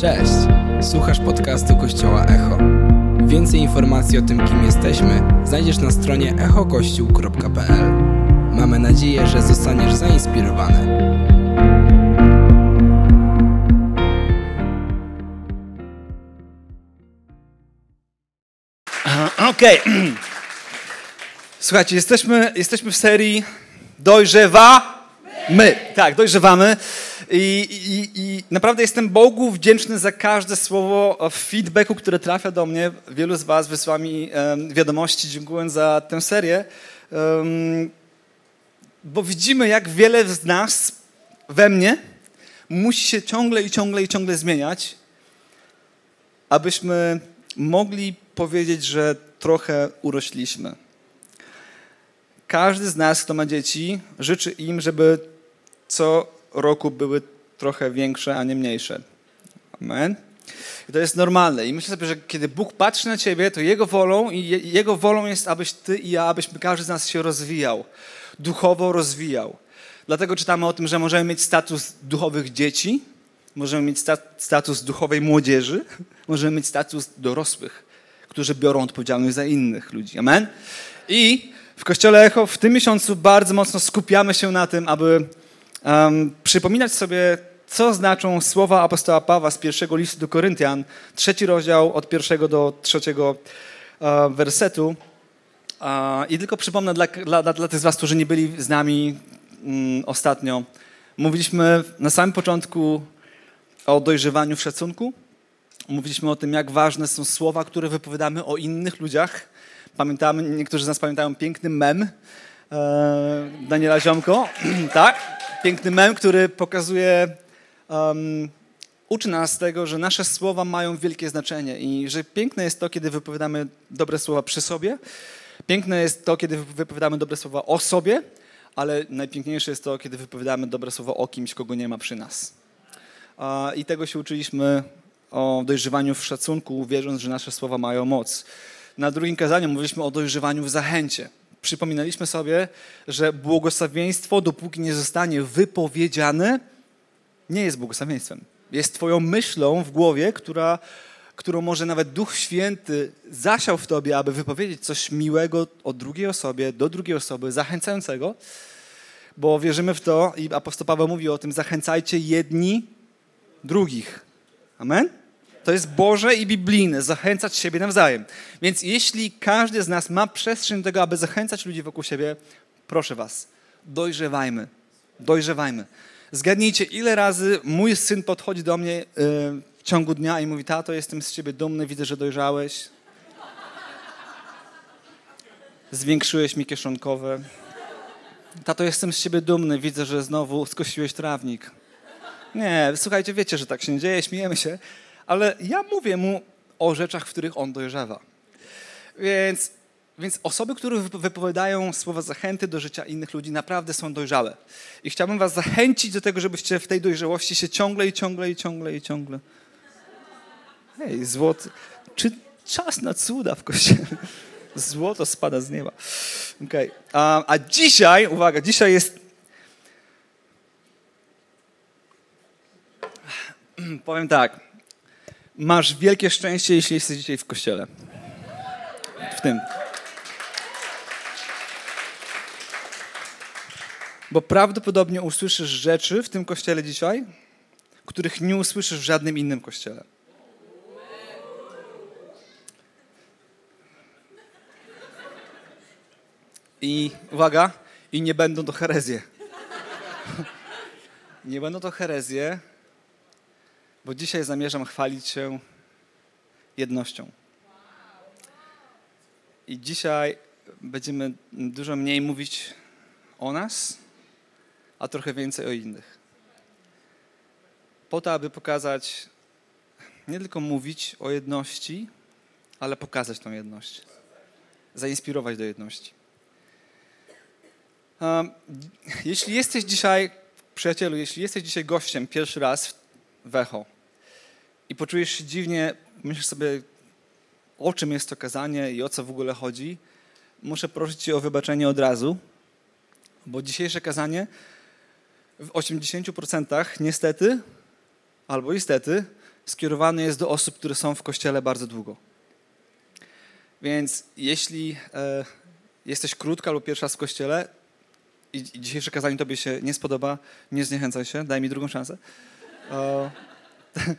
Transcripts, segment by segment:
Cześć! Słuchasz podcastu Kościoła Echo. Więcej informacji o tym, kim jesteśmy, znajdziesz na stronie echokościół.pl. Mamy nadzieję, że zostaniesz zainspirowany. Okej. Słuchajcie, jesteśmy, jesteśmy w serii Dojrzewa. My. Tak, dojrzewamy. I, i, I naprawdę jestem Bogu wdzięczny za każde słowo feedbacku, które trafia do mnie. Wielu z Was wysła mi wiadomości, dziękuję za tę serię. Bo widzimy, jak wiele z nas we mnie musi się ciągle i ciągle i ciągle zmieniać, abyśmy mogli powiedzieć, że trochę urośliśmy. Każdy z nas, kto ma dzieci, życzy im, żeby co roku były trochę większe, a nie mniejsze. Amen. I to jest normalne. I myślę sobie, że kiedy Bóg patrzy na ciebie, to Jego wolą i Jego wolą jest, abyś ty i ja, abyśmy każdy z nas się rozwijał, duchowo rozwijał. Dlatego czytamy o tym, że możemy mieć status duchowych dzieci, możemy mieć status duchowej młodzieży, możemy mieć status dorosłych, którzy biorą odpowiedzialność za innych ludzi. Amen? I w Kościele Echo w tym miesiącu bardzo mocno skupiamy się na tym, aby um, przypominać sobie, co znaczą słowa apostoła Pawła z pierwszego listu do Koryntian, trzeci rozdział od pierwszego do trzeciego uh, wersetu. I tylko przypomnę dla, dla, dla tych z was, którzy nie byli z nami um, ostatnio, mówiliśmy na samym początku o dojrzewaniu w szacunku. Mówiliśmy o tym, jak ważne są słowa, które wypowiadamy o innych ludziach. Pamiętamy, niektórzy z nas pamiętają piękny mem e, Daniela Ziomko. tak? Piękny mem, który pokazuje, um, uczy nas tego, że nasze słowa mają wielkie znaczenie i że piękne jest to, kiedy wypowiadamy dobre słowa przy sobie. Piękne jest to, kiedy wypowiadamy dobre słowa o sobie, ale najpiękniejsze jest to, kiedy wypowiadamy dobre słowa o kimś, kogo nie ma przy nas. I tego się uczyliśmy o dojrzewaniu w szacunku, wierząc, że nasze słowa mają moc. Na drugim kazaniu mówiliśmy o dojrzewaniu w zachęcie. Przypominaliśmy sobie, że błogosławieństwo, dopóki nie zostanie wypowiedziane, nie jest błogosławieństwem. Jest Twoją myślą w głowie, która, którą może nawet Duch Święty zasiał w Tobie, aby wypowiedzieć coś miłego o drugiej osobie, do drugiej osoby, zachęcającego, bo wierzymy w to i apostoł Paweł mówi o tym, zachęcajcie jedni drugich. Amen? To jest Boże i biblijne, zachęcać siebie nawzajem. Więc jeśli każdy z nas ma przestrzeń do tego, aby zachęcać ludzi wokół siebie, proszę Was, dojrzewajmy, dojrzewajmy. Zgadnijcie, ile razy mój syn podchodzi do mnie w ciągu dnia i mówi, tato, jestem z ciebie dumny, widzę, że dojrzałeś. Zwiększyłeś mi kieszonkowe. Tato, jestem z ciebie dumny, widzę, że znowu skosiłeś trawnik. Nie, słuchajcie, wiecie, że tak się nie dzieje, śmiejemy się, ale ja mówię mu o rzeczach, w których on dojrzewa. Więc, więc osoby, które wypowiadają słowa zachęty do życia innych ludzi, naprawdę są dojrzałe. I chciałbym was zachęcić do tego, żebyście w tej dojrzałości się ciągle i ciągle i ciągle i ciągle... Hej, złoty... Czy czas na cuda w kościele? Złoto spada z nieba. Okay. A, a dzisiaj, uwaga, dzisiaj jest Powiem tak. Masz wielkie szczęście, jeśli jesteś dzisiaj w kościele. W tym. Bo prawdopodobnie usłyszysz rzeczy w tym kościele dzisiaj, których nie usłyszysz w żadnym innym kościele. I uwaga, i nie będą to herezje. Nie będą to herezje, bo dzisiaj zamierzam chwalić się jednością. I dzisiaj będziemy dużo mniej mówić o nas, a trochę więcej o innych. Po to, aby pokazać, nie tylko mówić o jedności, ale pokazać tą jedność. Zainspirować do jedności. Jeśli jesteś dzisiaj, przyjacielu, jeśli jesteś dzisiaj gościem pierwszy raz w Echo i poczujesz się dziwnie, myślisz sobie, o czym jest to kazanie i o co w ogóle chodzi, muszę prosić Cię o wybaczenie od razu, bo dzisiejsze kazanie w 80% niestety albo istety skierowany jest do osób, które są w kościele bardzo długo. Więc jeśli e, jesteś krótko albo pierwszy raz w kościele i, i dzisiejsze kazanie tobie się nie spodoba, nie zniechęcaj się, daj mi drugą szansę. E,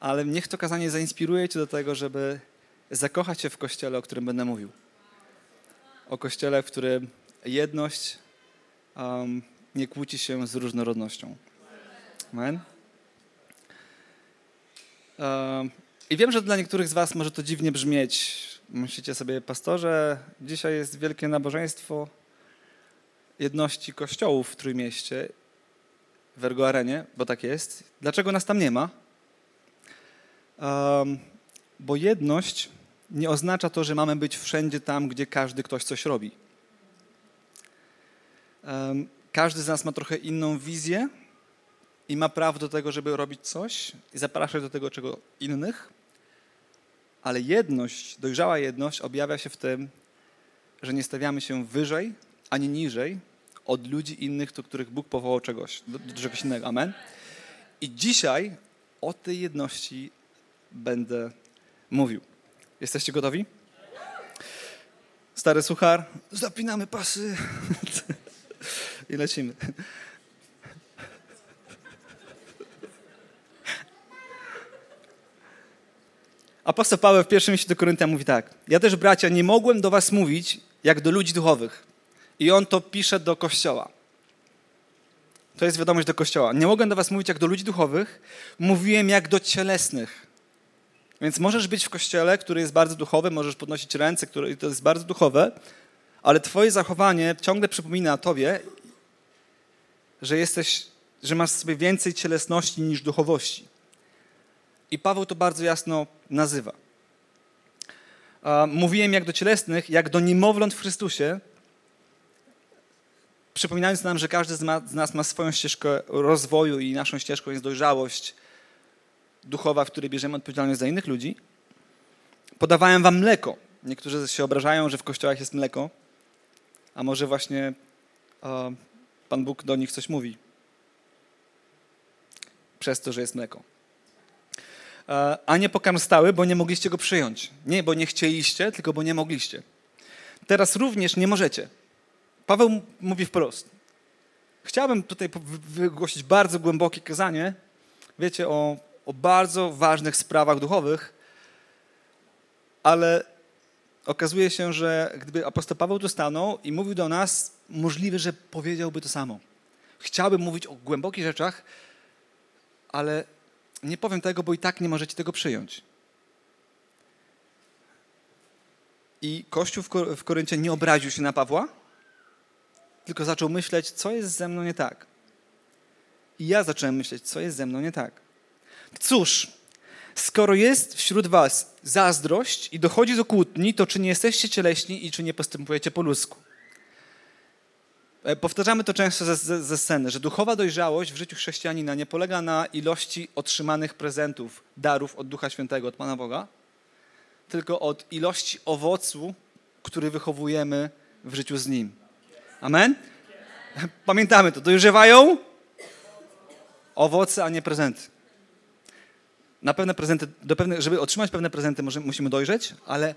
ale niech to kazanie zainspiruje cię do tego, żeby zakochać się w kościele, o którym będę mówił. O kościele, w którym jedność um, nie kłóci się z różnorodnością. Amen. Um, I wiem, że dla niektórych z Was może to dziwnie brzmieć. Myślicie sobie, pastorze, dzisiaj jest wielkie nabożeństwo jedności kościołów w Trójmieście, w Ergo Arenie, bo tak jest. Dlaczego nas tam nie ma? Um, bo jedność nie oznacza to, że mamy być wszędzie tam, gdzie każdy ktoś coś robi. Um, każdy z nas ma trochę inną wizję i ma prawo do tego, żeby robić coś i zapraszać do tego czego innych, ale jedność, dojrzała jedność objawia się w tym, że nie stawiamy się wyżej ani niżej od ludzi innych, do których Bóg powołał czegoś, do, czegoś innego. Amen. I dzisiaj o tej jedności będę mówił. Jesteście gotowi? Stary suchar, zapinamy pasy i lecimy. Apostoł Paweł w pierwszym liście do Koryntian mówi tak. Ja też, bracia, nie mogłem do was mówić jak do ludzi duchowych. I on to pisze do Kościoła. To jest wiadomość do Kościoła. Nie mogłem do was mówić jak do ludzi duchowych, mówiłem jak do cielesnych. Więc możesz być w Kościele, który jest bardzo duchowy, możesz podnosić ręce, które to jest bardzo duchowe, ale twoje zachowanie ciągle przypomina tobie, że jesteś, że masz sobie więcej cielesności niż duchowości. I Paweł to bardzo jasno nazywa. Mówiłem jak do cielesnych, jak do niemowląt w Chrystusie, przypominając nam, że każdy z, nas ma swoją ścieżkę rozwoju i naszą ścieżką jest dojrzałość duchowa, w której bierzemy odpowiedzialność za innych ludzi. Podawałem wam mleko. Niektórzy się obrażają, że w kościołach jest mleko, a może właśnie Pan Bóg do nich coś mówi. Przez to, że jest mleko. A nie pokarm stały, bo nie mogliście go przyjąć. Nie, bo nie chcieliście, tylko bo nie mogliście. Teraz również nie możecie. Paweł mówi wprost. Chciałbym tutaj wygłosić bardzo głębokie kazanie, wiecie, o, o bardzo ważnych sprawach duchowych, ale okazuje się, że gdyby apostoł Paweł tu stanął i mówił do nas, możliwe, że powiedziałby to samo. Chciałbym mówić o głębokich rzeczach, ale nie powiem tego, bo i tak nie możecie tego przyjąć. I Kościół w Koryncie nie obraził się na Pawła, tylko zaczął myśleć, co jest ze mną nie tak. I ja zacząłem myśleć, co jest ze mną nie tak. Cóż, skoro jest wśród was zazdrość i dochodzi do kłótni, to czy nie jesteście cieleśni i czy nie postępujecie po ludzku? E, powtarzamy to często ze, ze, ze, sceny, że duchowa dojrzałość w życiu chrześcijanina nie polega na ilości otrzymanych prezentów, darów od Ducha Świętego, od Pana Boga, tylko od ilości owocu, który wychowujemy w życiu z Nim. Amen? Pamiętamy to. Dojrzewają owoce, a nie prezenty. Na pewne prezenty, do pewne, żeby otrzymać pewne prezenty, musimy dojrzeć, ale,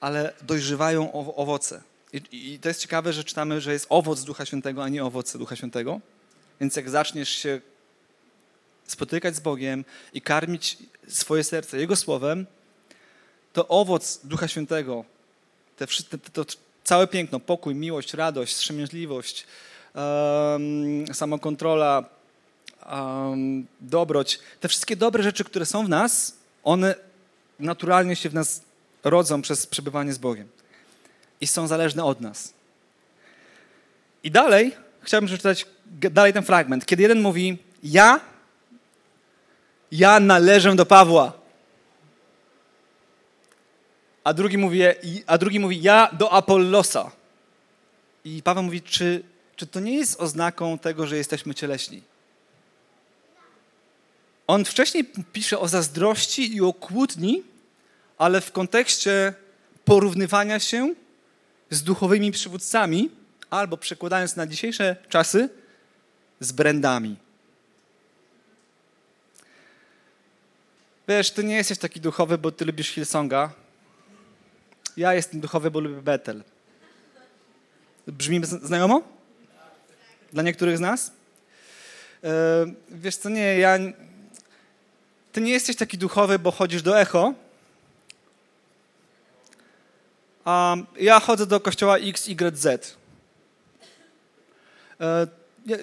ale dojrzewają owoce. I, I, to jest ciekawe, że czytamy, że jest owoc Ducha Świętego, a nie owoce Ducha Świętego. Więc jak zaczniesz się spotykać z Bogiem i karmić swoje serce Jego Słowem, to owoc Ducha Świętego, te, to, to całe piękno, pokój, miłość, radość, wstrzemięźliwość, um, samokontrola, um, dobroć, te wszystkie dobre rzeczy, które są w nas, one naturalnie się w nas rodzą przez przebywanie z Bogiem i są zależne od nas. I dalej chciałbym przeczytać dalej ten fragment, kiedy jeden mówi: Ja, ja należę do Pawła. A drugi mówi, a drugi mówi ja do Apollosa. I Paweł mówi, czy, czy to nie jest oznaką tego, że jesteśmy cieleśni? On wcześniej pisze o zazdrości i o kłótni, ale w kontekście porównywania się z duchowymi przywódcami, albo przekładając na dzisiejsze czasy, z brandami. Wiesz, ty nie jesteś taki duchowy, bo ty lubisz Hillsonga. Ja jestem duchowy, bo lubię Betel. Brzmi znajomo? Dla niektórych z nas? Yy, wiesz co, nie, ja... Ty nie jesteś taki duchowy, bo chodzisz do Echo. A ja chodzę do kościoła XYZ. Yy, ja,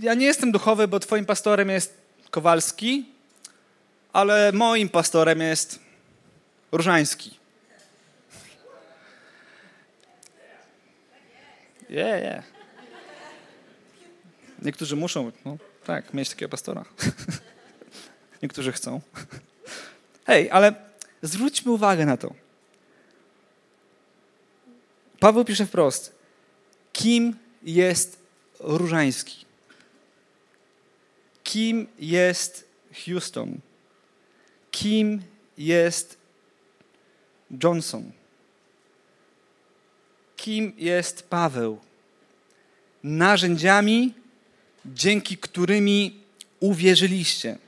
ja nie jestem duchowy, bo twoim pastorem jest Kowalski, ale moim pastorem jest Różański. Yeah, yeah. Niektórzy muszą, no, tak, mieć takiego pastora. Niektórzy chcą. Hej, ale zwróćmy uwagę na to. Paweł pisze wprost. Kim jest Różański? Kim jest Houston? Kim jest Johnson? Kim jest Paweł? Narzędziami, dzięki którymi uwierzyliście.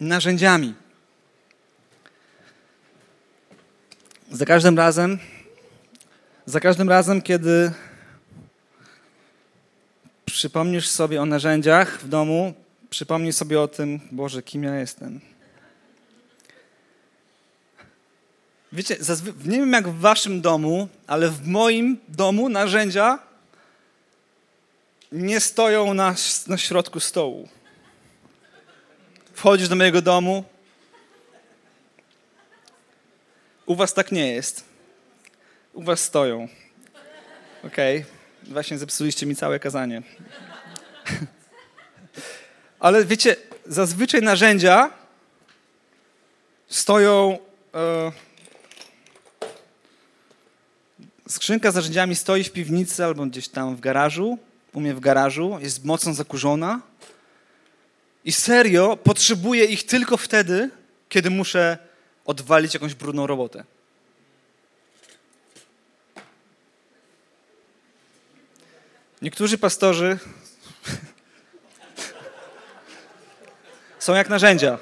Narzędziami. Za każdym razem, za każdym razem, kiedy przypomnisz sobie o narzędziach w domu, przypomnij sobie o tym, Boże, kim ja jestem. Wiecie, nie wiem jak w waszym domu, ale w moim domu narzędzia nie stoją na, na środku stołu. Wchodzisz do mojego domu. U was tak nie jest. U was stoją. Okej. Okay. Właśnie zepsuliście mi całe kazanie. Ale wiecie, zazwyczaj narzędzia stoją. E, skrzynka z narzędziami stoi w piwnicy albo gdzieś tam w garażu. U mnie w garażu, jest mocno zakurzona. I serio potrzebuję ich tylko wtedy, kiedy muszę odwalić jakąś brudną robotę. Niektórzy pastorzy są jak narzędzia.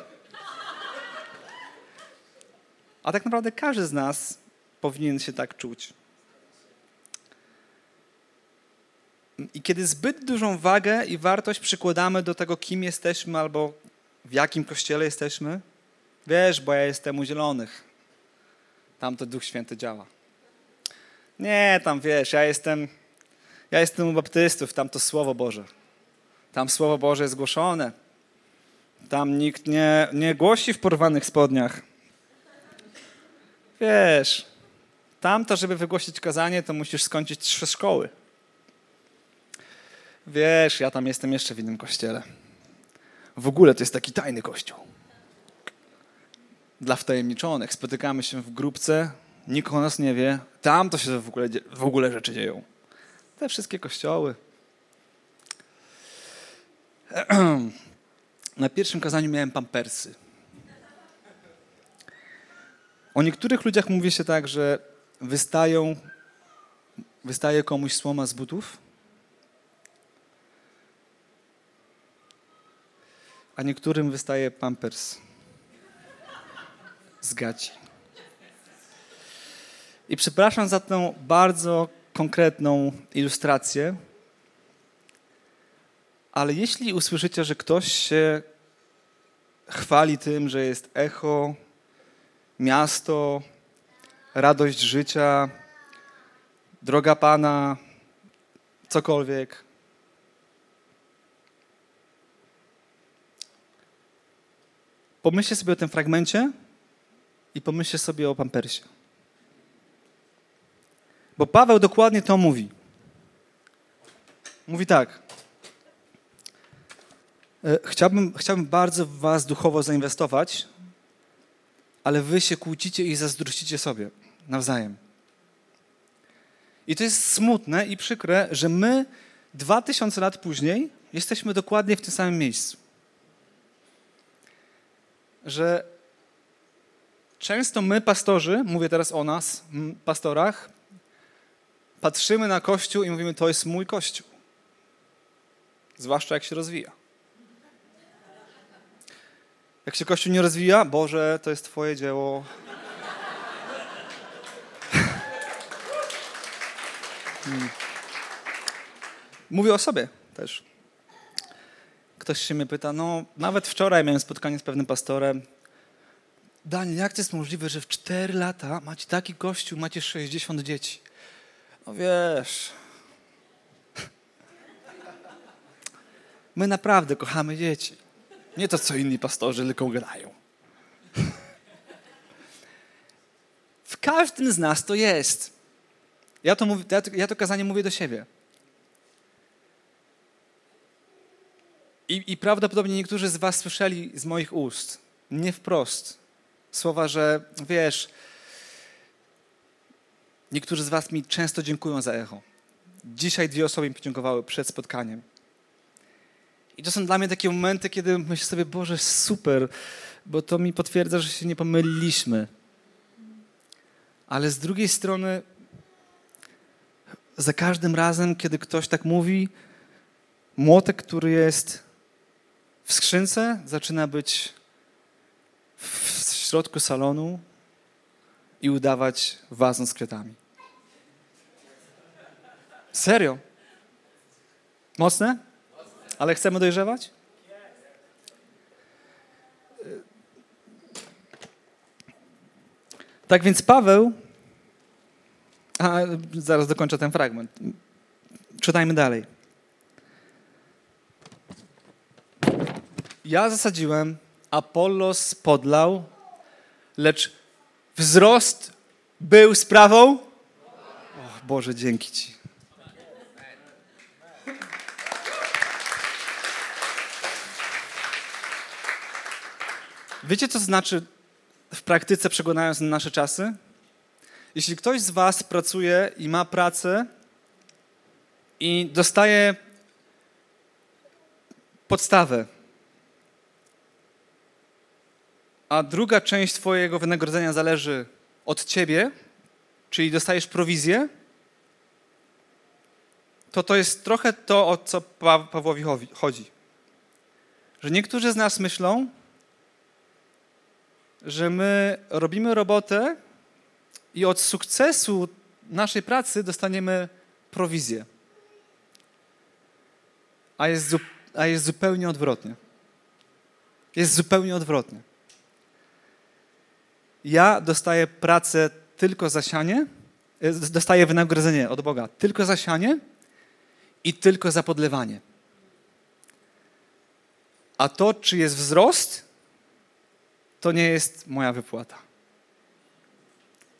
A tak naprawdę każdy z nas powinien się tak czuć. I kiedy zbyt dużą wagę i wartość przykładamy do tego, kim jesteśmy albo w jakim kościele jesteśmy, wiesz, bo ja jestem u zielonych. Tam to Duch Święty działa. Nie, tam wiesz, ja jestem, ja jestem u baptystów, tam to Słowo Boże. Tam Słowo Boże jest głoszone. Tam nikt nie, nie głosi w porwanych spodniach. Wiesz, tam to, żeby wygłosić kazanie, to musisz skończyć trzy szkoły. Wiesz, ja tam jestem jeszcze w innym kościele. W ogóle to jest taki tajny kościół. Dla wtajemniczonych. Spotykamy się w grupce, nikt o nas nie wie. Tam to się w ogóle, w ogóle rzeczy dzieją. Te wszystkie kościoły. Na pierwszym kazaniu miałem pampersy. O niektórych ludziach mówi się tak, że wystają, wystaje komuś słoma z butów, a niektórym wystaje pampers z gaci. I przepraszam za tę bardzo konkretną ilustrację, ale jeśli usłyszycie, że ktoś się chwali tym, że jest echo, miasto, radość życia, droga Pana, cokolwiek, Pomyślcie sobie o tym fragmencie i pomyślcie sobie o pampersie. Bo Paweł dokładnie to mówi. Mówi tak. E, chciałbym, chciałbym bardzo w was duchowo zainwestować, ale wy się kłócicie i zazdrościcie sobie nawzajem. I to jest smutne i przykre, że my dwa tysiące lat później jesteśmy dokładnie w tym samym miejscu że często my, pastorzy, mówię teraz o nas, pastorach, patrzymy na Kościół i mówimy, to jest mój Kościół. Zwłaszcza jak się rozwija. Jak się Kościół nie rozwija, Boże, to jest Twoje dzieło. Hmm. Mówię o sobie też. Ktoś się mnie pyta, no nawet wczoraj miałem spotkanie z pewnym pastorem. Daniel, jak to jest możliwe, że w 4 lata macie taki kościół, macie 60 dzieci? No wiesz, my naprawdę kochamy dzieci. Nie to, co inni pastorzy tylko gadają. W każdym z nas to jest. Ja to, mówię, ja to, ja to kazanie mówię do siebie. I, I prawdopodobnie niektórzy z Was słyszeli z moich ust, nie wprost, słowa, że wiesz, niektórzy z Was mi często dziękują za echo. Dzisiaj dwie osoby mi podziękowały przed spotkaniem. I to są dla mnie takie momenty, kiedy myślę sobie, Boże, super, bo to mi potwierdza, że się nie pomyliliśmy. Ale z drugiej strony, za każdym razem, kiedy ktoś tak mówi, młotek, który jest w skrzynce, zaczyna być w środku salonu i udawać wazon z kwiatami. Serio? Mocne? Ale chcemy dojrzewać? Tak więc Paweł, a zaraz dokończę ten fragment. Czytajmy dalej. Ja zasadziłem, Apollos podlał, lecz wzrost był sprawą. O Boże, dzięki Ci. Wiecie, co znaczy w praktyce przeglądając na nasze czasy? Jeśli ktoś z Was pracuje i ma pracę i dostaje podstawę, a druga część Twojego wynagrodzenia zależy od Ciebie, czyli dostajesz prowizję, to to jest trochę to, o co Pawłowi chodzi. Że niektórzy z nas myślą, że my robimy robotę i od sukcesu naszej pracy dostaniemy prowizję. A jest, a jest zupełnie odwrotnie. Jest zupełnie odwrotnie. Ja dostaję pracę tylko za sianie, e, dostaję wynagrodzenie od Boga tylko za sianie i tylko za podlewanie. A to, czy jest wzrost, to nie jest moja wypłata.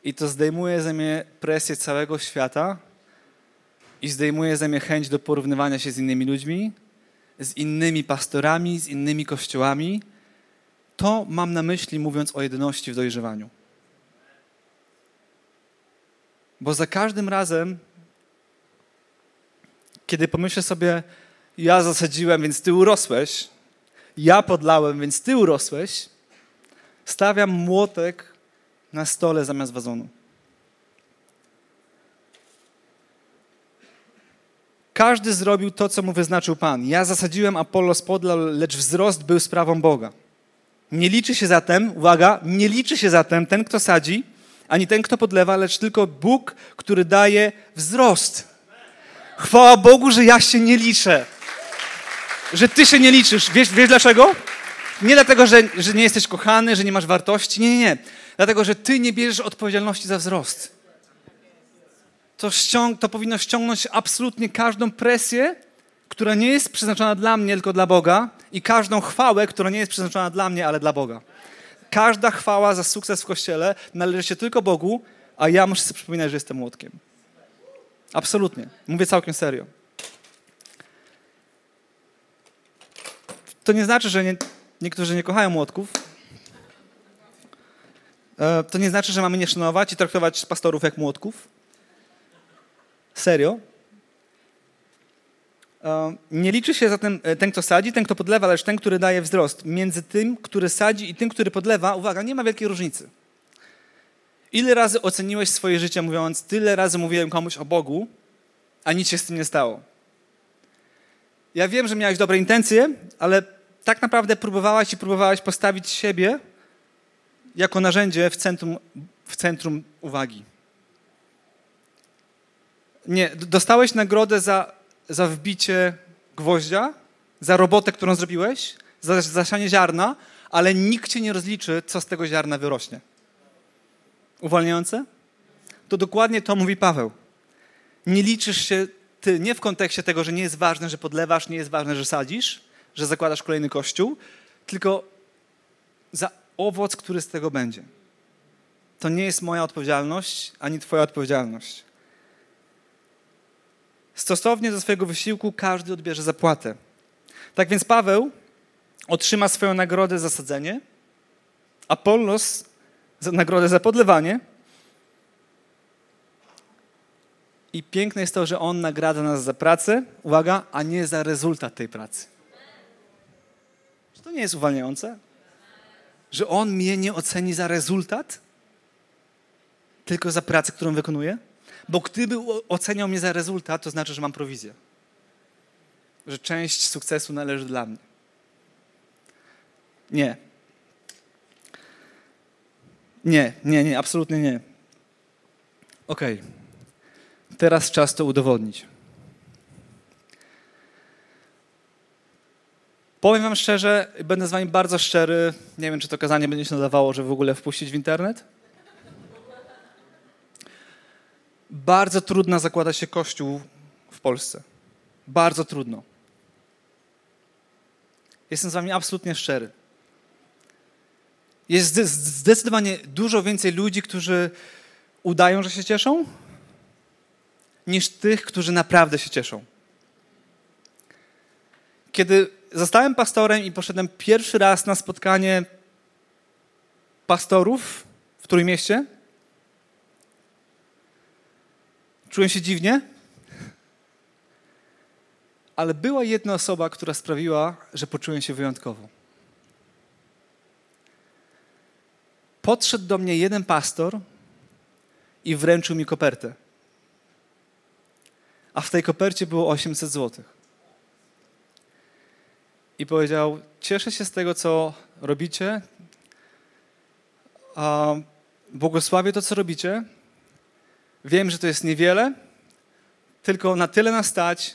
I to zdejmuje ze mnie presję całego świata i zdejmuje ze mnie chęć do porównywania się z innymi ludźmi, z innymi pastorami, z innymi kościołami. To mam na myśli, mówiąc o jedności w dojrzewaniu. Bo za każdym razem, kiedy pomyślę sobie, ja zasadziłem, więc ty urosłeś, ja podlałem, więc ty urosłeś, Stawiam młotek na stole zamiast wazonu. Każdy zrobił to, co mu wyznaczył Pan. Ja zasadziłem, Apollos podlał, lecz wzrost był sprawą Boga. Nie liczy się zatem, uwaga, nie liczy się zatem ten, kto sadzi, ani ten, kto podlewa, lecz tylko Bóg, który daje wzrost. Chwała Bogu, że ja się nie liczę. Że ty się nie liczysz. Wiesz, wiesz dlaczego? Nie dlatego, że, że nie jesteś kochany, że nie masz wartości. Nie, nie, nie. Dlatego, że ty nie bierzesz odpowiedzialności za wzrost. To, ściąg, to powinno ściągnąć absolutnie każdą presję, która nie jest przeznaczona dla mnie, tylko dla Boga, i każdą chwałę, która nie jest przeznaczona dla mnie, ale dla Boga. Każda chwała za sukces w kościele należy się tylko Bogu, a ja muszę sobie przypominać, że jestem młotkiem. Absolutnie. Mówię całkiem serio. To nie znaczy, że nie, niektórzy nie kochają młotków, e, to nie znaczy, że mamy nie szanować i traktować pastorów jak młotków. Serio. Nie liczy się zatem e, ten, kto sadzi, ten, kto podlewa, lecz ten, który daje wzrost. Między tym, który sadzi i tym, który podlewa, uwaga, nie ma wielkiej różnicy. Ile razy oceniłeś swoje życie, mówiąc, tyle razy mówiłem komuś o Bogu, a nic się z tym nie stało? Ja wiem, że miałeś dobre intencje, ale tak naprawdę próbowałaś i próbowałaś postawić siebie jako narzędzie w centrum, w centrum uwagi. Nie, dostałeś nagrodę za, za wbicie gwoździa, za robotę, którą zrobiłeś, za zasianie ziarna, ale nikt cię nie rozliczy, co z tego ziarna wyrośnie. Uwalniające? To dokładnie to mówi Paweł. Nie liczysz się ty nie w kontekście tego, że nie jest ważne, że podlewasz, nie jest ważne, że sadzisz, że zakładasz kolejny kościół, tylko za owoc, który z tego będzie. To nie jest moja odpowiedzialność, ani twoja odpowiedzialność. Stosownie do swojego wysiłku każdy odbierze zapłatę. Tak więc Paweł otrzyma swoją nagrodę za sadzenie, Apollos za nagrodę za podlewanie. I piękne jest to, że on nagradza nas za pracę, uwaga, a nie za rezultat tej pracy. Czy to nie jest uwalniające? Że on mnie nie oceni za rezultat, tylko za pracę, którą wykonuję? Bo gdyby oceniał mnie za rezultat, to znaczy, że mam prowizję. Że część sukcesu należy dla mnie. Nie. Nie, nie, nie, absolutnie nie. Okej. Okay. Teraz czas to udowodnić. Powiem Wam szczerze, będę z Wami bardzo szczery. Nie wiem, czy to kazanie będzie się nadawało, żeby w ogóle wpuścić w internet. Bardzo trudno zakłada się kościół w Polsce. Bardzo trudno. Jestem z Wami absolutnie szczery. Jest zdecydowanie dużo więcej ludzi, którzy udają, że się cieszą, niż tych, którzy naprawdę się cieszą. Kiedy zostałem pastorem i poszedłem pierwszy raz na spotkanie pastorów w Trójmieście, czułem się dziwnie, ale była jedna osoba, która sprawiła, że poczułem się wyjątkowo. Podszedł do mnie jeden pastor i wręczył mi kopertę. A w tej kopercie było 800 zł. I powiedział: Cieszę się z tego, co robicie. Błogosławię to, co robicie. Wiem, że to jest niewiele, tylko na tyle nas stać,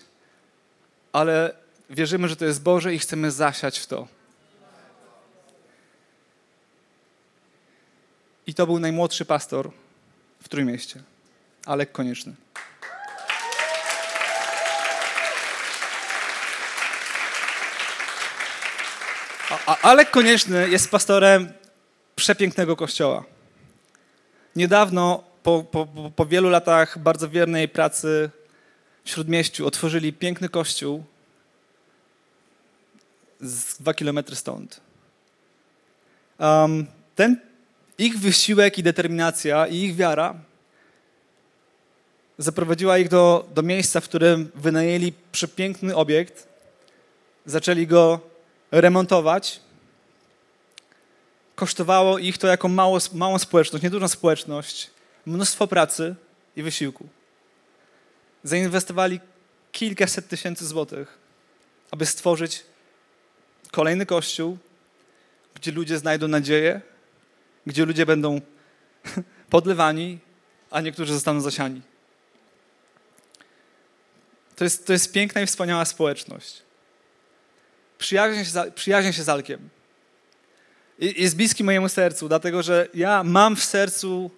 ale wierzymy, że to jest Boże i chcemy zasiać w to. I to był najmłodszy pastor w Trójmieście, Alek Konieczny. A Alek Konieczny jest pastorem przepięknego kościoła. Niedawno, po, po, po wielu latach bardzo wiernej pracy w Śródmieściu, otworzyli piękny kościół z dwa kilometry stąd. Um, ten ich wysiłek i determinacja i ich wiara zaprowadziła ich do, do miejsca, w którym wynajęli przepiękny obiekt, zaczęli go remontować. Kosztowało ich to jako mało, małą społeczność, niedużą społeczność, mnóstwo pracy i wysiłku. Zainwestowali kilkaset tysięcy złotych, aby stworzyć kolejny kościół, gdzie ludzie znajdą nadzieję, gdzie ludzie będą podlewani, a niektórzy zostaną zasiani. To jest, to jest piękna i wspaniała społeczność. Przyjaźnię się, przyjaźnię się z Alkiem. Jest bliski mojemu sercu, dlatego że ja mam w sercu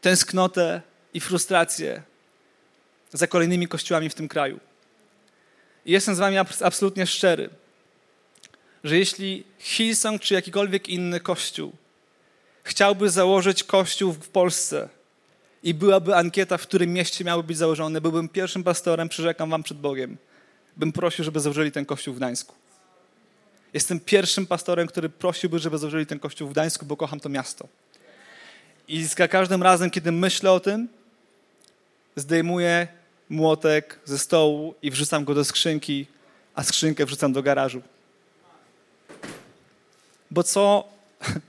tęsknotę i frustrację za kolejnymi kościołami w tym kraju. I jestem z wami absolutnie szczery, że jeśli Hillsong czy jakikolwiek inny kościół chciałby założyć kościół w Polsce i byłaby ankieta, w którym mieście miały być założone, byłbym pierwszym pastorem, przyrzekam wam przed Bogiem, bym prosił, żeby założyli ten kościół w Gdańsku. Jestem pierwszym pastorem, który prosiłby, żeby założyli ten kościół w Gdańsku, bo kocham to miasto. I za każdym razem, kiedy myślę o tym, zdejmuję młotek ze stołu i wrzucam go do skrzynki, a skrzynkę wrzucam do garażu. Bo co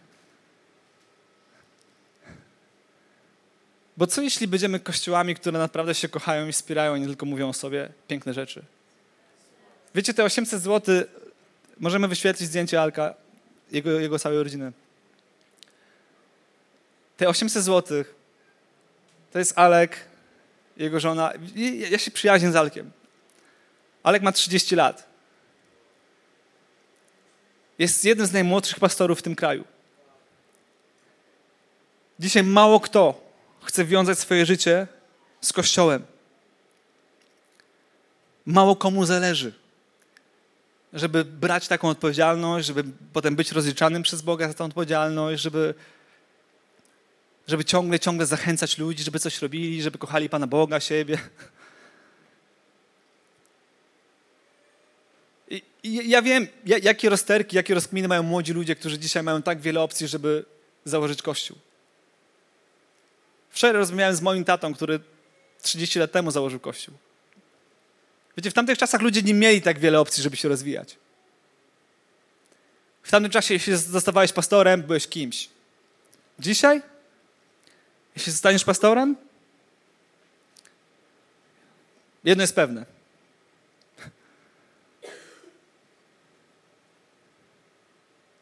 Bo co jeśli będziemy kościołami, które naprawdę się kochają i wspierają, nie tylko mówią o sobie piękne rzeczy? Wiecie, te 800 zł możemy wyświetlić zdjęcie Alka, jego, jego całej rodziny. Te 800 zł to jest Alek, jego żona. Ja się przyjaźnię z Alkiem. Alek ma 30 lat. Jest jednym z najmłodszych pastorów w tym kraju. Dzisiaj mało kto chce wiązać swoje życie z Kościołem. Mało komu zależy, żeby brać taką odpowiedzialność, żeby potem być rozliczanym przez Boga za tę odpowiedzialność, żeby, żeby ciągle, ciągle zachęcać ludzi, żeby coś robili, żeby kochali Pana Boga, siebie. I, i ja wiem, jakie rozterki, jakie rozkminy mają młodzi ludzie, którzy dzisiaj mają tak wiele opcji, żeby założyć Kościół. Wczoraj rozmawiałem z moim tatą, który 30 lat temu założył Kościół. Wiecie, w tamtych czasach ludzie nie mieli tak wiele opcji, żeby się rozwijać. W tamtym czasie, jeśli zostawałeś pastorem, byłeś kimś. Dzisiaj, jeśli zostaniesz pastorem, jedno jest pewne.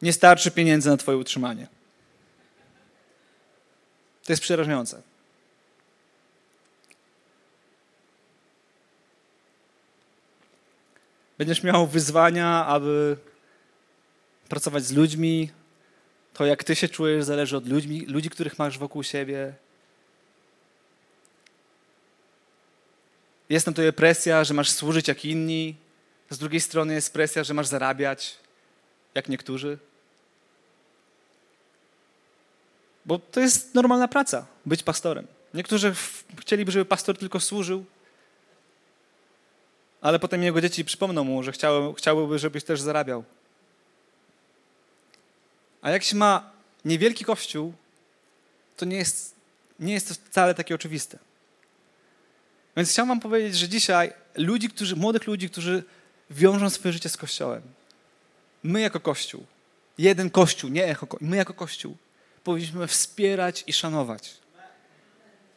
Nie starczy pieniędzy na Twoje utrzymanie. To jest przerażające. Będziesz miał wyzwania, aby pracować z ludźmi. To, jak ty się czujesz, zależy od ludzi, ludzi, których masz wokół siebie. Jest na tobie presja, że masz służyć jak inni. Z drugiej strony jest presja, że masz zarabiać jak niektórzy. Bo to jest normalna praca, być pastorem. Niektórzy chcieliby, żeby pastor tylko służył, ale potem jego dzieci przypomną mu, że chciały, chciałyby, żebyś też zarabiał. A jak się ma niewielki kościół, to nie jest, nie jest to wcale takie oczywiste. Więc chciałam wam powiedzieć, że dzisiaj ludzi, którzy, młodych ludzi, którzy wiążą swoje życie z Kościołem, my jako Kościół, jeden Kościół, nie echo, my jako Kościół, powinniśmy wspierać i szanować.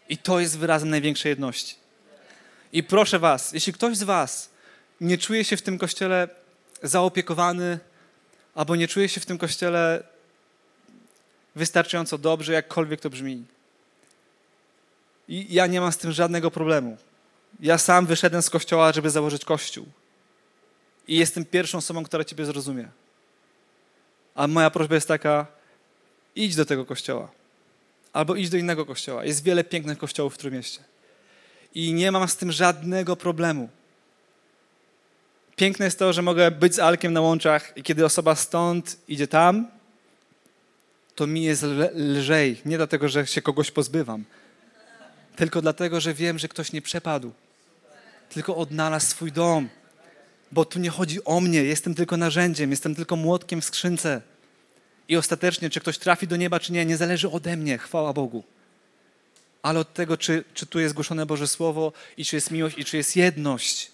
I to jest wyrazem największej jedności. I proszę Was, jeśli ktoś z Was nie czuje się w tym kościele zaopiekowany, albo nie czuje się w tym kościele wystarczająco dobrze, jakkolwiek to brzmi. I ja nie mam z tym żadnego problemu. Ja sam wyszedłem z kościoła, żeby założyć kościół. I jestem pierwszą osobą, która Ciebie zrozumie. A moja prośba jest taka: idź do tego kościoła. Albo idź do innego kościoła. Jest wiele pięknych kościołów w Trójmieście. I nie mam z tym żadnego problemu. Piękne jest to, że mogę być z Alkiem na łączach i kiedy osoba stąd idzie tam, to mi jest lżej. Nie dlatego, że się kogoś pozbywam, tylko dlatego, że wiem, że ktoś nie przepadł, tylko odnalazł swój dom. Bo tu nie chodzi o mnie, jestem tylko narzędziem, jestem tylko młotkiem w skrzynce. I ostatecznie, czy ktoś trafi do nieba, czy nie, nie zależy ode mnie, chwała Bogu. Ale od tego, czy, czy tu jest głoszone Boże Słowo, i czy jest miłość, i czy jest jedność.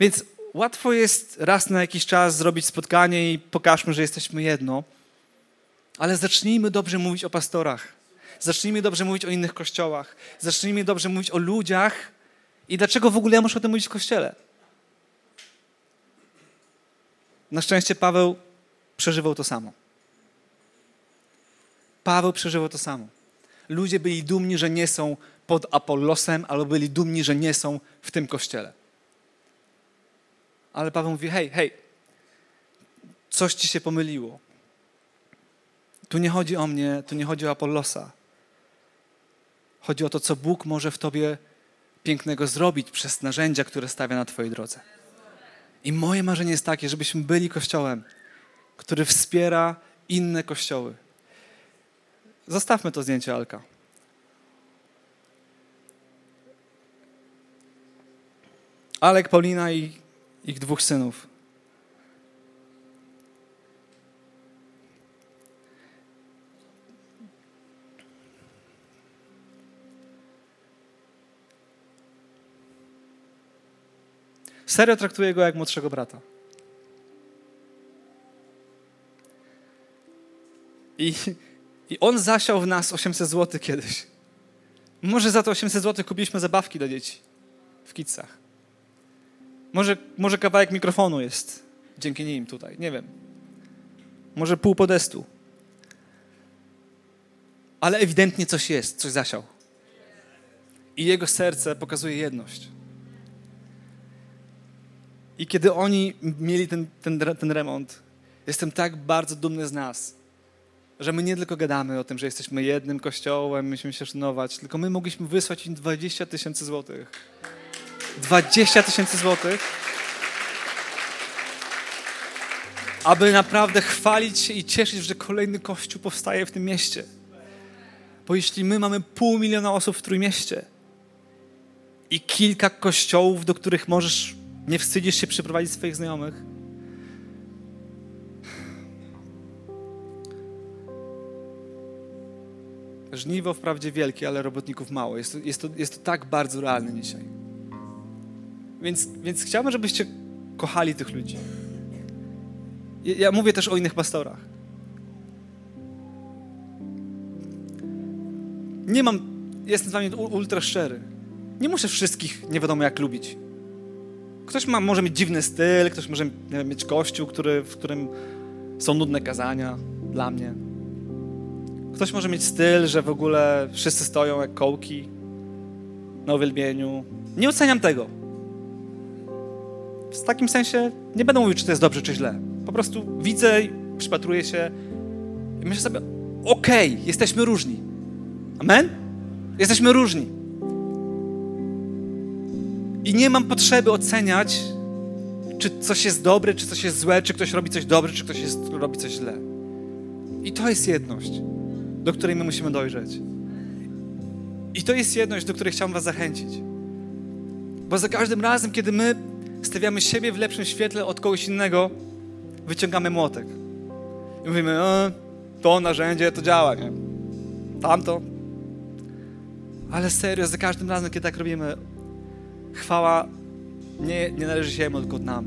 Więc łatwo jest raz na jakiś czas zrobić spotkanie i pokażmy, że jesteśmy jedno. Ale zacznijmy dobrze mówić o pastorach. Zacznijmy dobrze mówić o innych kościołach. Zacznijmy dobrze mówić o ludziach. I dlaczego w ogóle ja muszę o tym mówić w kościele? Na szczęście Paweł przeżywał to samo. Paweł przeżywał to samo. Ludzie byli dumni, że nie są pod Apollosem, albo byli dumni, że nie są w tym kościele. Ale Paweł mówi: hej, hej, coś ci się pomyliło. Tu nie chodzi o mnie, tu nie chodzi o Apollosa. Chodzi o to, co Bóg może w tobie pięknego zrobić przez narzędzia, które stawia na twojej drodze. I moje marzenie jest takie, żebyśmy byli kościołem, który wspiera inne kościoły. Zostawmy to zdjęcie Alka. Alek, Paulina i ich dwóch synów. Serio traktuję go jak młodszego brata. I, I on zasiał w nas 800 zł kiedyś. Może za to 800 zł kupiliśmy zabawki dla dzieci w Kitsach. Może, może kawałek mikrofonu jest dzięki nim tutaj, nie wiem. Może pół podestu. Ale ewidentnie coś jest, coś zasiał. I jego serce pokazuje jedność. I kiedy oni mieli ten, ten, ten remont, jestem tak bardzo dumny z nas, że my nie tylko gadamy o tym, że jesteśmy jednym kościołem, musimy się szanować, tylko my mogliśmy wysłać im 20 tysięcy złotych. 20 tysięcy złotych, aby naprawdę chwalić się i cieszyć, że kolejny kościół powstaje w tym mieście. Bo jeśli my mamy pół miliona osób w Trójmieście i kilka kościołów, do których możesz, nie wstydzisz się przyprowadzić swoich znajomych, Żniwo wprawdzie wielkie, ale robotników mało. Jest to, jest to, jest to tak bardzo realne dzisiaj. Więc, więc chciałbym, żebyście kochali tych ludzi. Ja, mówię też o innych pastorach. Nie mam, jestem z wami ultra szczery. Nie muszę wszystkich nie wiadomo jak lubić. Ktoś ma, może mieć dziwny styl, ktoś może wiem, mieć kościół, który, w którym są nudne kazania dla mnie. Ktoś może mieć styl, że w ogóle wszyscy stoją jak kołki na uwielbieniu. Nie oceniam tego. W takim sensie nie będę mówił, czy to jest dobrze, czy źle. Po prostu widzę, przypatruję się i myślę sobie, okej, okay, jesteśmy różni. Amen? Jesteśmy różni. I nie mam potrzeby oceniać, czy coś jest dobre, czy coś jest złe, czy ktoś robi coś dobre, czy ktoś jest, robi coś źle. I to jest jedność do której my musimy dojrzeć. I to jest jedność, do której chciałbym Was zachęcić. Bo za każdym razem, kiedy my stawiamy siebie w lepszym świetle od kogoś innego, wyciągamy młotek. I mówimy, e, to narzędzie to działa, nie? Tamto. Ale serio, za każdym razem, kiedy tak robimy, chwała nie, nie należy się jemu, tylko nam.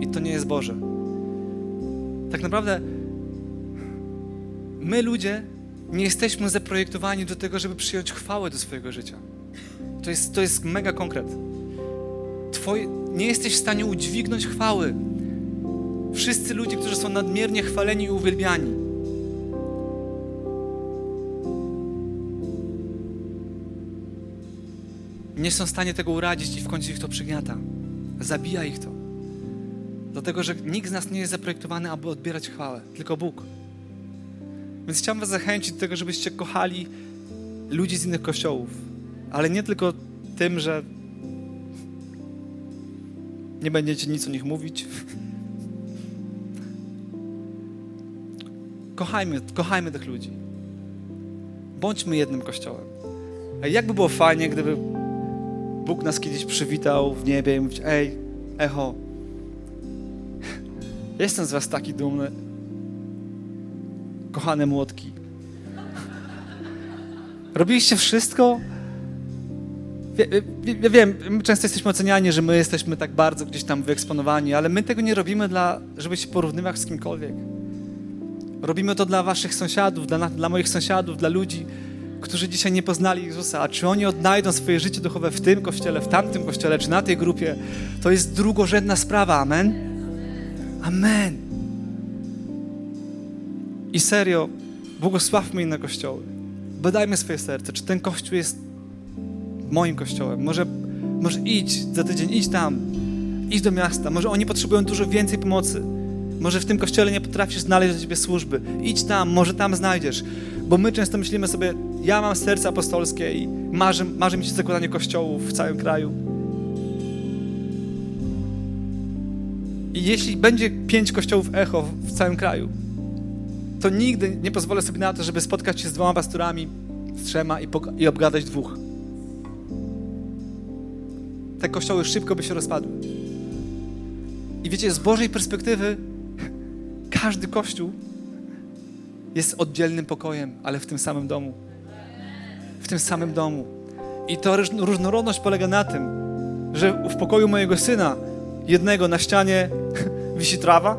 I to nie jest Boże. Tak naprawdę my ludzie nie jesteśmy zaprojektowani do tego, żeby przyjąć chwałę do swojego życia. To jest, to jest mega konkret. Twoje, nie jesteś w stanie udźwignąć chwały. Wszyscy ludzie, którzy są nadmiernie chwaleni i uwielbiani, nie są w stanie tego uradzić i w końcu ich to przygniata. Zabija ich to. Dlatego, że nikt z nas nie jest zaprojektowany, aby odbierać chwałę, tylko Bóg. Więc chciałem Was zachęcić do tego, żebyście kochali ludzi z innych kościołów, ale nie tylko tym, że nie będziecie nic o nich mówić. Kochajmy, kochajmy tych ludzi. Bądźmy jednym kościołem. Jakby było fajnie, gdyby Bóg nas kiedyś przywitał w niebie i mówił, ej, echo, jestem z was taki dumny kochane młotki. Robiliście wszystko? Ja wiem, my często jesteśmy oceniani, że my jesteśmy tak bardzo gdzieś tam wyeksponowani, ale my tego nie robimy, dla, żeby się porównywać z kimkolwiek. Robimy to dla waszych sąsiadów, dla, dla moich sąsiadów, dla ludzi, którzy dzisiaj nie poznali Jezusa. A czy oni odnajdą swoje życie duchowe w tym kościele, w tamtym kościele, czy na tej grupie, to jest drugorzędna sprawa. Amen? Amen. I serio, błogosławmy inne kościoły. Badajmy swoje serce, czy ten kościół jest moim kościołem. Może, może idź za tydzień, idź tam, idź do miasta. Może oni potrzebują dużo więcej pomocy. Może w tym kościele nie potrafisz znaleźć dla ciebie służby. Idź tam, może tam znajdziesz. Bo my często myślimy sobie, ja mam serce apostolskie i marzy, marzy mi się zakładanie kościołów w całym kraju. I jeśli będzie pięć kościołów echo w całym kraju, to nigdy nie pozwolę sobie na to, żeby spotkać się z dwoma pastorami, z trzema i, i obgadać dwóch. Te kościoły szybko by się rozpadły. I wiecie, z Bożej perspektywy każdy kościół jest oddzielnym pokojem, ale w tym samym domu. W tym samym domu. I to różnorodność polega na tym, że w pokoju mojego syna, jednego na ścianie wisi trawa,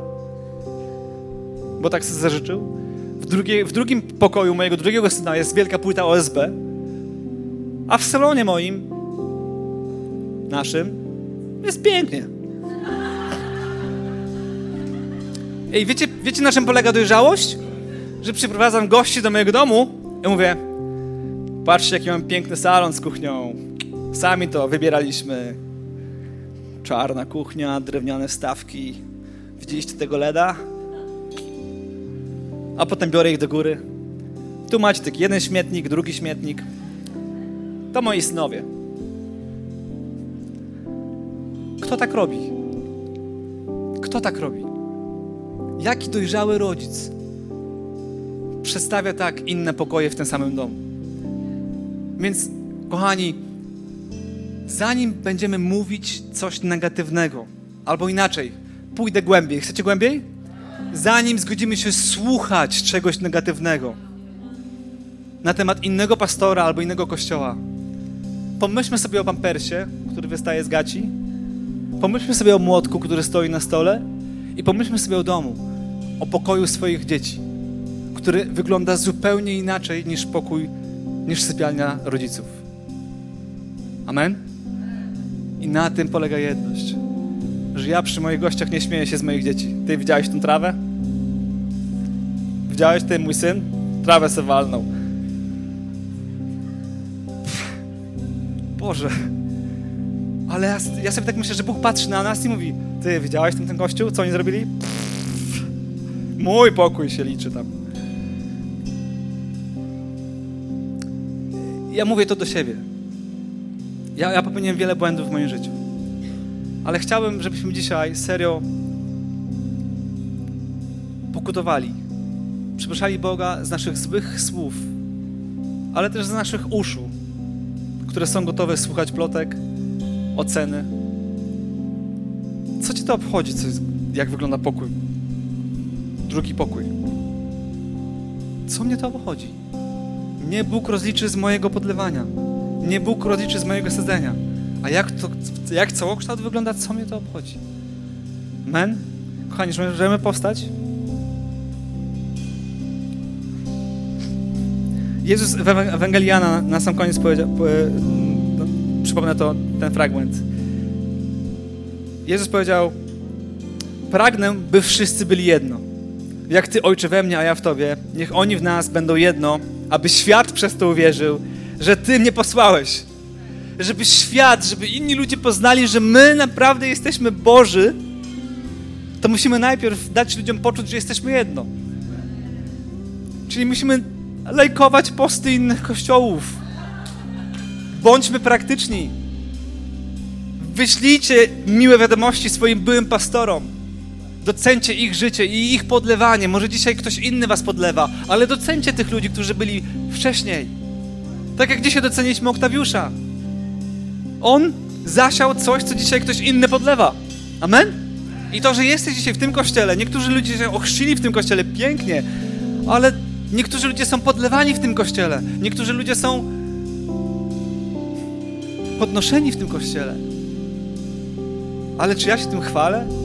bo tak sobie zażyczył. W, w drugim pokoju mojego drugiego syna jest wielka płyta OSB, a w salonie moim, naszym, jest pięknie. Ej, wiecie, wiecie na czym polega dojrzałość? Że przyprowadzam gości do mojego domu i mówię, patrzcie jaki mam piękny salon z kuchnią. Sami to wybieraliśmy. Czarna kuchnia, drewniane stawki. Widzieliście tego LEDa? A potem biorę ich do góry. Tu macie taki jeden śmietnik, drugi śmietnik. To moi synowie. Kto tak robi? Kto tak robi? Jaki dojrzały rodzic przedstawia tak inne pokoje w tym samym domu? Więc, kochani, zanim będziemy mówić coś negatywnego, albo inaczej, pójdę głębiej. Chcecie głębiej? Zanim zgodzimy się słuchać czegoś negatywnego na temat innego pastora albo innego kościoła, pomyślmy sobie o pampersie, który wystaje z gaci, pomyślmy sobie o młotku, który stoi na stole i pomyślmy sobie o domu, o pokoju swoich dzieci, który wygląda zupełnie inaczej niż pokój, niż sypialnia rodziców. Amen? I na tym polega jedność. Że ja przy moich gościach nie śmieję się z moich dzieci. Ty widziałeś tą trawę? Widziałeś ty, mój syn? Trawę se walnął. Boże. Ale ja, ja, sobie tak myślę, że Bóg patrzy na nas i mówi Ty, widziałeś ten, ten kościół? Co oni zrobili? Mój pokój się liczy tam. Ja mówię to do siebie. Ja, ja popełniłem wiele błędów w moim życiu. Ale chciałbym, żebyśmy dzisiaj serio pokutowali. Przepraszali Boga z naszych złych słów, ale też z naszych uszu, które są gotowe słuchać plotek, oceny. Co ci to obchodzi, co jest, jak wygląda pokój? Drugi pokój. Co mnie to obchodzi? Nie Bóg rozliczy z mojego podlewania. Nie Bóg rozliczy z mojego sadzenia. A jak, to, jak całokształt wygląda, co mnie to obchodzi? Men? Kochani, czy możemy powstać? Jezus w Ewangeliana na sam koniec powiedział, no, przypomnę to, ten fragment. Jezus powiedział, pragnę, by wszyscy byli jedno. Jak Ty, Ojcze, we mnie, a ja w Tobie, niech oni w nas będą jedno, aby świat przez to uwierzył, że Ty mnie posłałeś. Żeby świat, żeby inni ludzie poznali, że my naprawdę jesteśmy Boży, to musimy najpierw dać ludziom poczuć, że jesteśmy jedno. Czyli musimy lajkować posty innych kościołów. Bądźmy praktyczni. Wyślijcie miłe wiadomości swoim byłym pastorom. Docencie ich życie i ich podlewanie. Może dzisiaj ktoś inny was podlewa, ale docencie tych ludzi, którzy byli wcześniej. Tak jak dzisiaj doceniliśmy Oktawiusza. On zasiał coś, co dzisiaj ktoś inny podlewa. Amen? I to, że jesteś dzisiaj w tym kościele, niektórzy ludzie się ochrzcili w tym kościele, pięknie, ale niektórzy ludzie są podlewani w tym kościele. Niektórzy ludzie są podnoszeni w tym kościele. Ale czy ja się tym chwalę?